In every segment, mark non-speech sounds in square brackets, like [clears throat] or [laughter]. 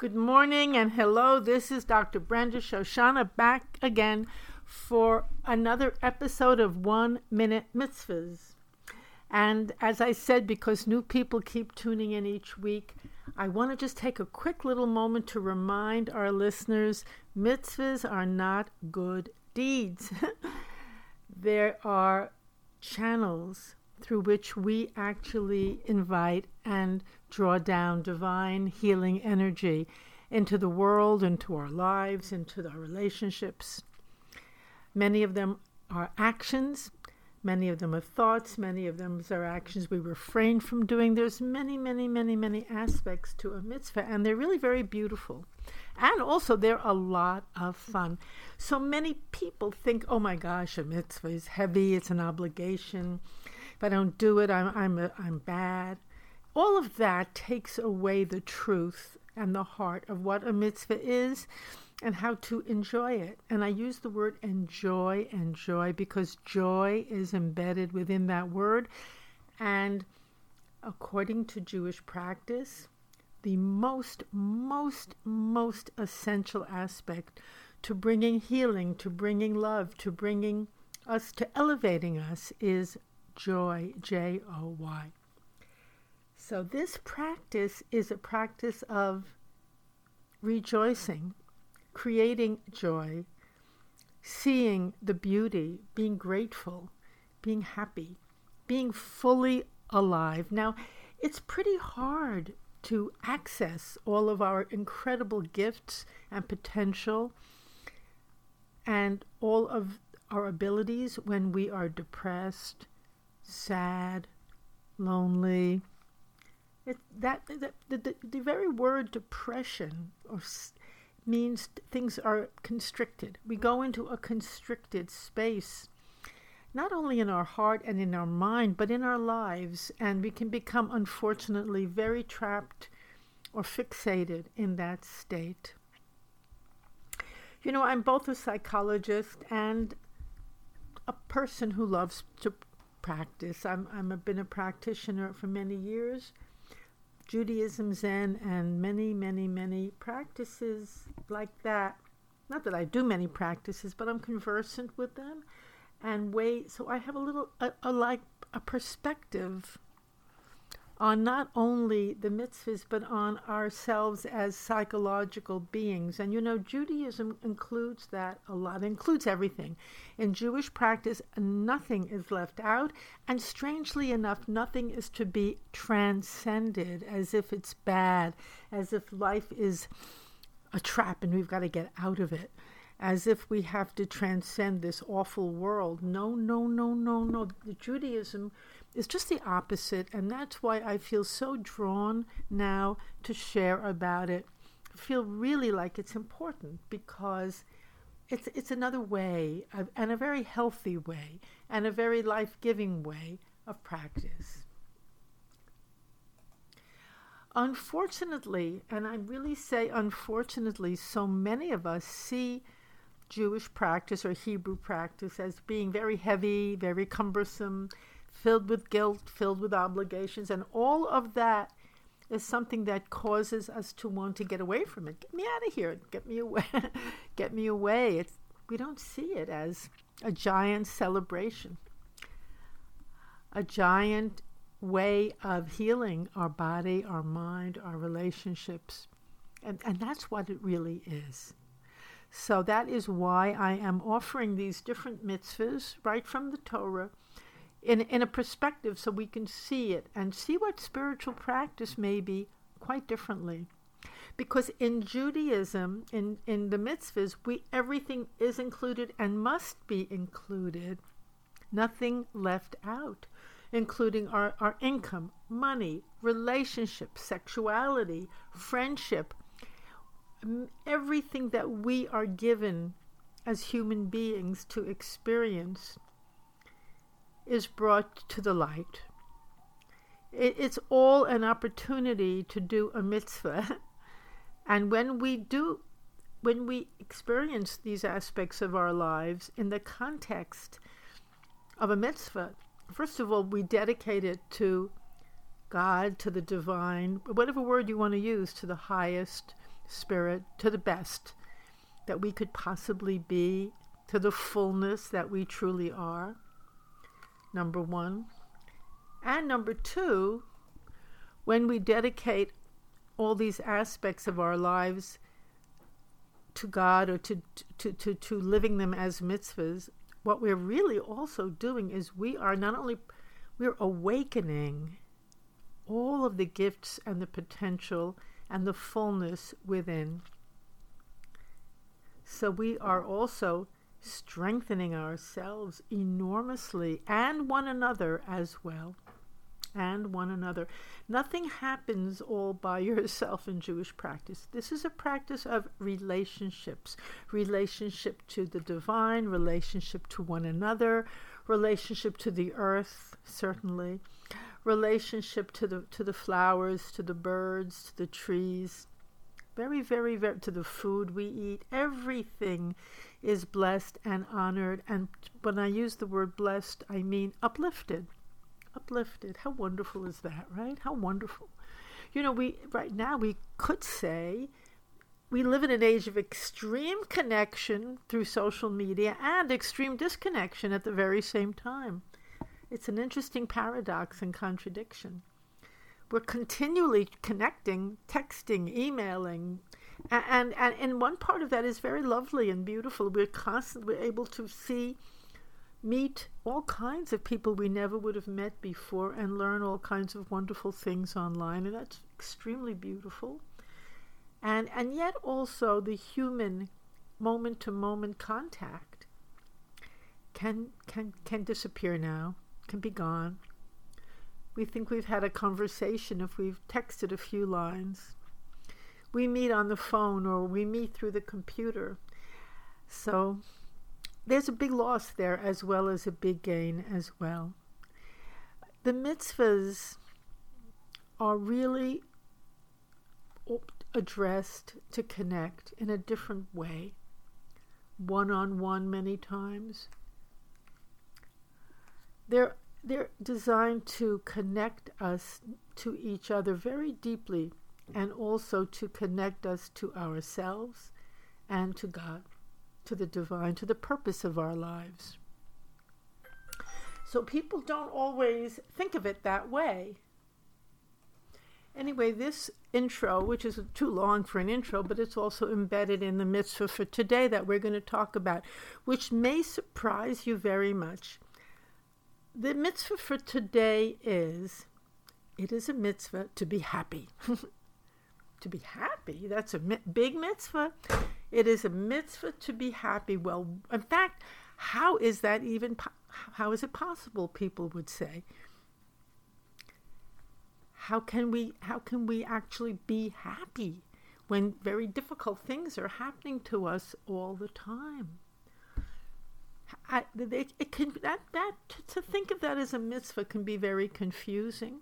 Good morning and hello. This is Dr. Brenda Shoshanna back again for another episode of One Minute Mitzvahs. And as I said, because new people keep tuning in each week, I want to just take a quick little moment to remind our listeners mitzvahs are not good deeds. [laughs] there are channels through which we actually invite and draw down divine healing energy into the world, into our lives, into our relationships. Many of them are actions, many of them are thoughts, many of them are actions we refrain from doing. There's many, many, many, many aspects to a mitzvah, and they're really very beautiful. And also, they're a lot of fun. So many people think, oh my gosh, a mitzvah is heavy, it's an obligation if I don't do it, I'm I'm a, I'm bad. All of that takes away the truth and the heart of what a mitzvah is and how to enjoy it. And I use the word enjoy, enjoy, because joy is embedded within that word. And according to Jewish practice, the most, most, most essential aspect to bringing healing, to bringing love, to bringing us, to elevating us is joy, J O Y. So, this practice is a practice of rejoicing, creating joy, seeing the beauty, being grateful, being happy, being fully alive. Now, it's pretty hard to access all of our incredible gifts and potential and all of our abilities when we are depressed, sad, lonely. It, that, the, the, the very word depression or means things are constricted. We go into a constricted space, not only in our heart and in our mind, but in our lives, and we can become, unfortunately, very trapped or fixated in that state. You know, I'm both a psychologist and a person who loves to practice. I'm I'm a, been a practitioner for many years. Judaism, Zen, and many, many, many practices like that. Not that I do many practices, but I'm conversant with them, and way. So I have a little, a, a like a perspective on not only the mitzvahs, but on ourselves as psychological beings. And you know, Judaism includes that a lot, it includes everything. In Jewish practice, nothing is left out, and strangely enough, nothing is to be transcended as if it's bad, as if life is a trap and we've got to get out of it as if we have to transcend this awful world. No, no, no, no, no. The Judaism is just the opposite, and that's why I feel so drawn now to share about it. I feel really like it's important because it's it's another way of, and a very healthy way and a very life-giving way of practice. Unfortunately, and I really say unfortunately, so many of us see Jewish practice or Hebrew practice as being very heavy, very cumbersome, filled with guilt, filled with obligations, and all of that is something that causes us to want to get away from it. Get me out of here. Get me away. [laughs] get me away. It's, we don't see it as a giant celebration, a giant way of healing our body, our mind, our relationships. And, and that's what it really is. So that is why I am offering these different mitzvahs right from the Torah in, in a perspective so we can see it and see what spiritual practice may be quite differently. Because in Judaism, in, in the mitzvahs, we everything is included and must be included, nothing left out, including our, our income, money, relationship, sexuality, friendship, everything that we are given as human beings to experience is brought to the light. it's all an opportunity to do a mitzvah. [laughs] and when we do, when we experience these aspects of our lives in the context of a mitzvah, first of all, we dedicate it to God, to the divine, whatever word you want to use, to the highest spirit to the best that we could possibly be, to the fullness that we truly are. Number one. And number two, when we dedicate all these aspects of our lives to God or to, to, to, to living them as mitzvahs, what we're really also doing is we are not only we're awakening all of the gifts and the potential and the fullness within. So we are also strengthening ourselves enormously and one another as well and one another. Nothing happens all by [laughs] yourself in Jewish practice. This is a practice of relationships relationship to the divine, relationship to one another, relationship to the earth, certainly, relationship to the, to the flowers, to the birds, to the trees. Very, very, very, to the food we eat. Everything is blessed and honored. And when I use the word blessed, I mean uplifted uplifted. How wonderful is that, right? How wonderful. You know, we right now we could say we live in an age of extreme connection through social media and extreme disconnection at the very same time. It's an interesting paradox and contradiction. We're continually connecting, texting, emailing, and, and, and one part of that is very lovely and beautiful. We're constantly able to see meet all kinds of people we never would have met before and learn all kinds of wonderful things online and that's extremely beautiful. And and yet also the human moment to moment contact can can can disappear now can be gone we think we've had a conversation if we've texted a few lines we meet on the phone or we meet through the computer so there's a big loss there as well as a big gain as well. The mitzvahs are really addressed to connect in a different way, one on one many times. They're, they're designed to connect us to each other very deeply and also to connect us to ourselves and to God to the divine, to the purpose of our lives. So people don't always think of it that way. Anyway, this intro, which is too long for an intro, but it's also embedded in the mitzvah for today that we're going to talk about, which may surprise you very much. The mitzvah for today is it is a mitzvah to be happy. [laughs] to be happy, that's a big mitzvah. It is a mitzvah to be happy. Well, in fact, how is that even? Po- how is it possible? People would say. How can we? How can we actually be happy when very difficult things are happening to us all the time? I, it, it can that that to think of that as a mitzvah can be very confusing.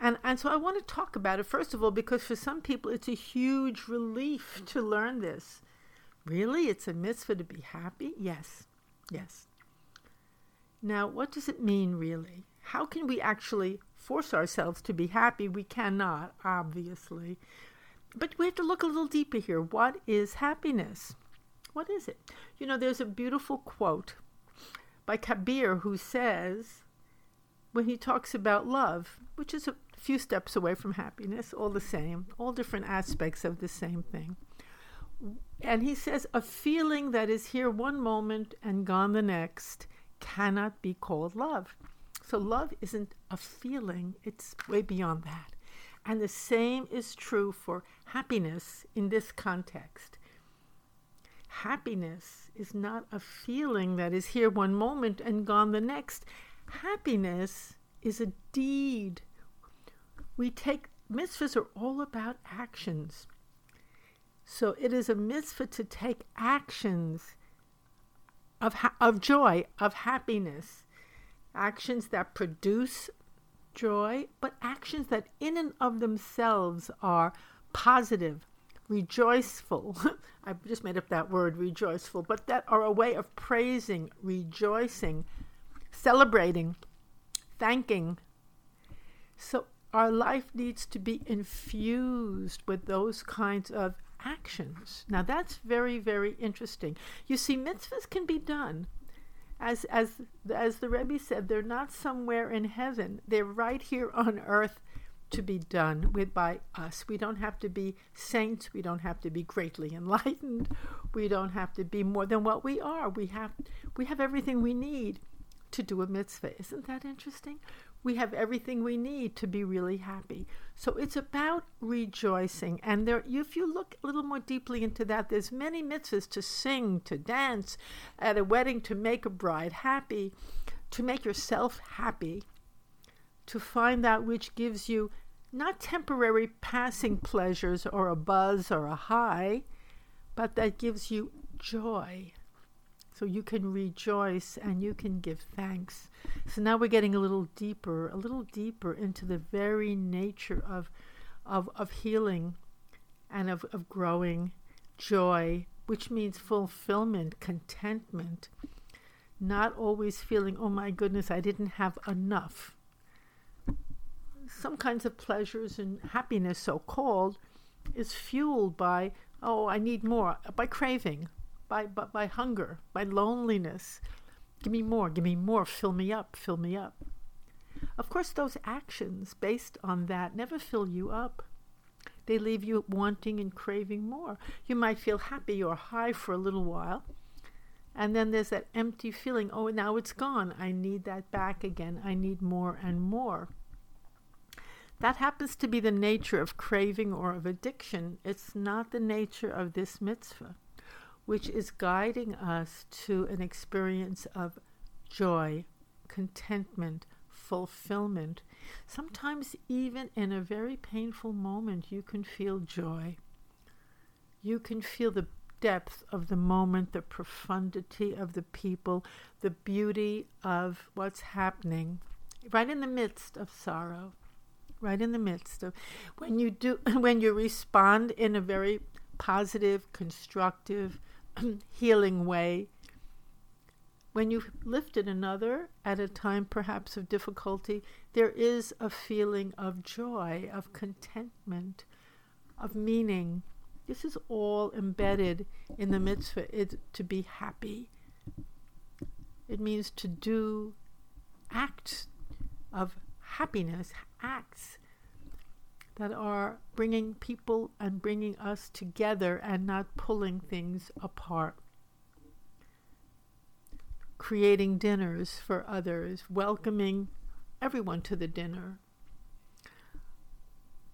And, and so I want to talk about it, first of all, because for some people it's a huge relief to learn this. Really? It's a mitzvah to be happy? Yes. Yes. Now, what does it mean, really? How can we actually force ourselves to be happy? We cannot, obviously. But we have to look a little deeper here. What is happiness? What is it? You know, there's a beautiful quote by Kabir who says, when he talks about love, which is a few steps away from happiness, all the same, all different aspects of the same thing. And he says, a feeling that is here one moment and gone the next cannot be called love. So, love isn't a feeling, it's way beyond that. And the same is true for happiness in this context. Happiness is not a feeling that is here one moment and gone the next. Happiness is a deed we take mitzvahs are all about actions. So it is a mitzvah to take actions of, ha- of joy, of happiness, actions that produce joy, but actions that in and of themselves are positive, rejoiceful. [laughs] I just made up that word, rejoiceful, but that are a way of praising, rejoicing, celebrating, thanking. So our life needs to be infused with those kinds of actions. Now that's very, very interesting. You see, mitzvahs can be done. As as as the Rebbe said, they're not somewhere in heaven. They're right here on earth to be done with by us. We don't have to be saints. We don't have to be greatly enlightened. We don't have to be more than what we are. We have we have everything we need to do a mitzvah. Isn't that interesting? We have everything we need to be really happy. So it's about rejoicing. And there if you look a little more deeply into that, there's many mitzvahs to sing, to dance, at a wedding to make a bride happy, to make yourself happy to find that which gives you not temporary passing pleasures or a buzz or a high, but that gives you joy. So you can rejoice and you can give thanks. So now we're getting a little deeper, a little deeper into the very nature of, of, of healing and of, of growing joy, which means fulfillment, contentment, not always feeling, oh my goodness, I didn't have enough some kinds of pleasures and happiness, so called, is fueled by, oh, I need more, by craving, by, by, by hunger, by loneliness. Give me more, give me more, fill me up, fill me up. Of course, those actions based on that never fill you up. They leave you wanting and craving more. You might feel happy or high for a little while, and then there's that empty feeling oh, now it's gone. I need that back again. I need more and more. That happens to be the nature of craving or of addiction. It's not the nature of this mitzvah, which is guiding us to an experience of joy, contentment, fulfillment. Sometimes, even in a very painful moment, you can feel joy. You can feel the depth of the moment, the profundity of the people, the beauty of what's happening right in the midst of sorrow right in the midst of when you do [laughs] when you respond in a very positive, constructive, [clears throat] healing way. When you've lifted another at a time perhaps of difficulty, there is a feeling of joy, of contentment, of meaning. This is all embedded in the mitzvah it, to be happy. It means to do acts of happiness, that are bringing people and bringing us together and not pulling things apart. Creating dinners for others, welcoming everyone to the dinner,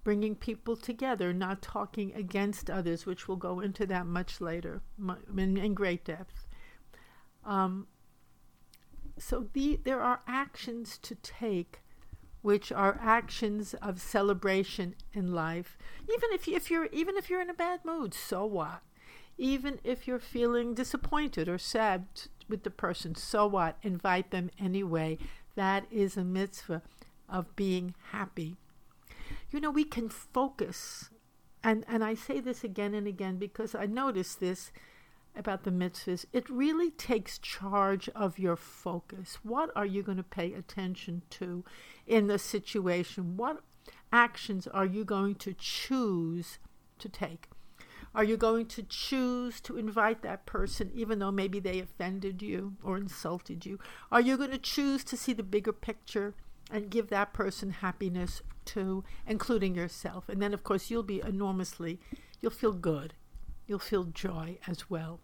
bringing people together, not talking against others, which we'll go into that much later in, in great depth. Um, so the, there are actions to take which are actions of celebration in life. Even if, you, if you're even if you're in a bad mood, so what? Even if you're feeling disappointed or sad with the person, so what? Invite them anyway. That is a mitzvah of being happy. You know, we can focus, and, and I say this again and again because I notice this about the mitzvahs, it really takes charge of your focus. What are you going to pay attention to in the situation? What actions are you going to choose to take? Are you going to choose to invite that person even though maybe they offended you or insulted you? Are you going to choose to see the bigger picture and give that person happiness too, including yourself? And then, of course, you'll be enormously, you'll feel good you'll feel joy as well.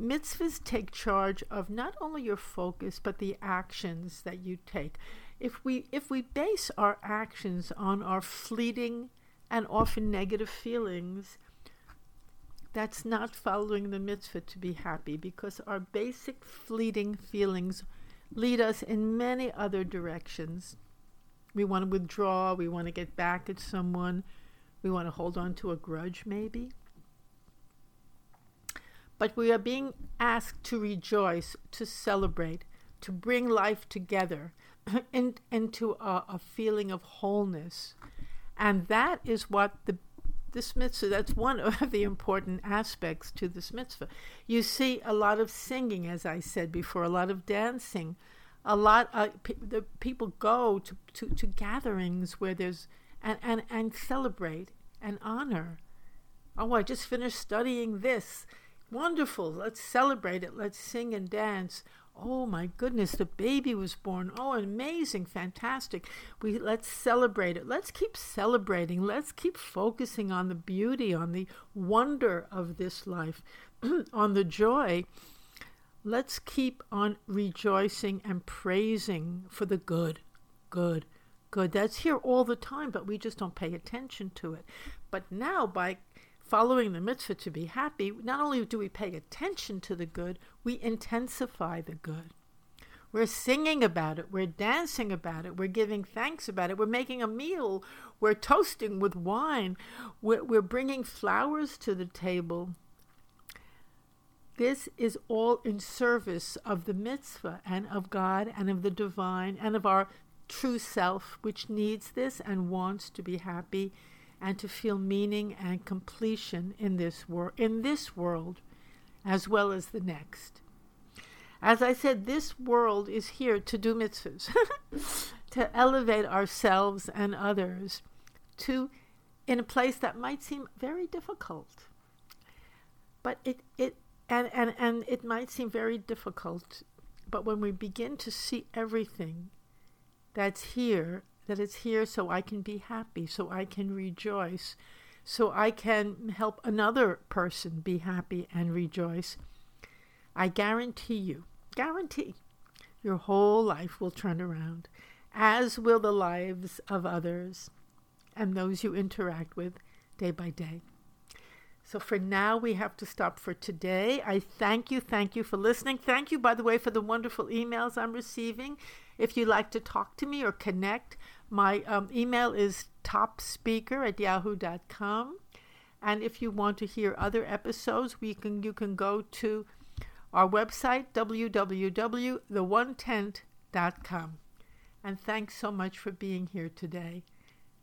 Mitzvahs take charge of not only your focus but the actions that you take. If we if we base our actions on our fleeting and often negative feelings, that's not following the mitzvah to be happy because our basic fleeting feelings lead us in many other directions. We want to withdraw, we want to get back at someone, we want to hold on to a grudge, maybe. But we are being asked to rejoice, to celebrate, to bring life together [clears throat] in, into a, a feeling of wholeness. And that is what the this mitzvah, that's one of the important aspects to this mitzvah. You see a lot of singing, as I said before, a lot of dancing, a lot uh, the people go to, to, to gatherings where there's and, and, and celebrate and honor. Oh, I just finished studying this. Wonderful. Let's celebrate it. Let's sing and dance. Oh my goodness, the baby was born. Oh, amazing, fantastic. We let's celebrate it. Let's keep celebrating. Let's keep focusing on the beauty, on the wonder of this life, [clears throat] on the joy. Let's keep on rejoicing and praising for the good. Good. Good. That's here all the time, but we just don't pay attention to it. But now by following the mitzvah to be happy, not only do we pay attention to the good, we intensify the good. We're singing about it, we're dancing about it, we're giving thanks about it, we're making a meal, we're toasting with wine, we're, we're bringing flowers to the table. This is all in service of the mitzvah and of God and of the divine and of our true self, which needs this and wants to be happy and to feel meaning and completion in this in this world as well as the next. As I said, this world is here to do mitzvahs, [laughs] to elevate ourselves and others to in a place that might seem very difficult. But it, it and, and, and it might seem very difficult, but when we begin to see everything that's here that it's here so I can be happy, so I can rejoice, so I can help another person be happy and rejoice. I guarantee you, guarantee, your whole life will turn around, as will the lives of others and those you interact with day by day. So for now, we have to stop for today. I thank you, thank you for listening. Thank you, by the way, for the wonderful emails I'm receiving. If you'd like to talk to me or connect, my um, email is topspeaker at yahoo.com. And if you want to hear other episodes, we can you can go to our website, www.theonetent.com. And thanks so much for being here today.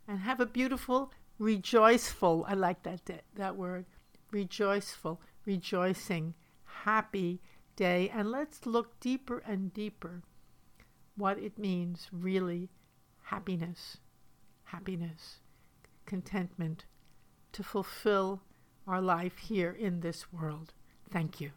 And have a beautiful, rejoiceful, I like that, that word, rejoiceful, rejoicing, happy day. And let's look deeper and deeper what it means really happiness, happiness, contentment to fulfill our life here in this world. Thank you.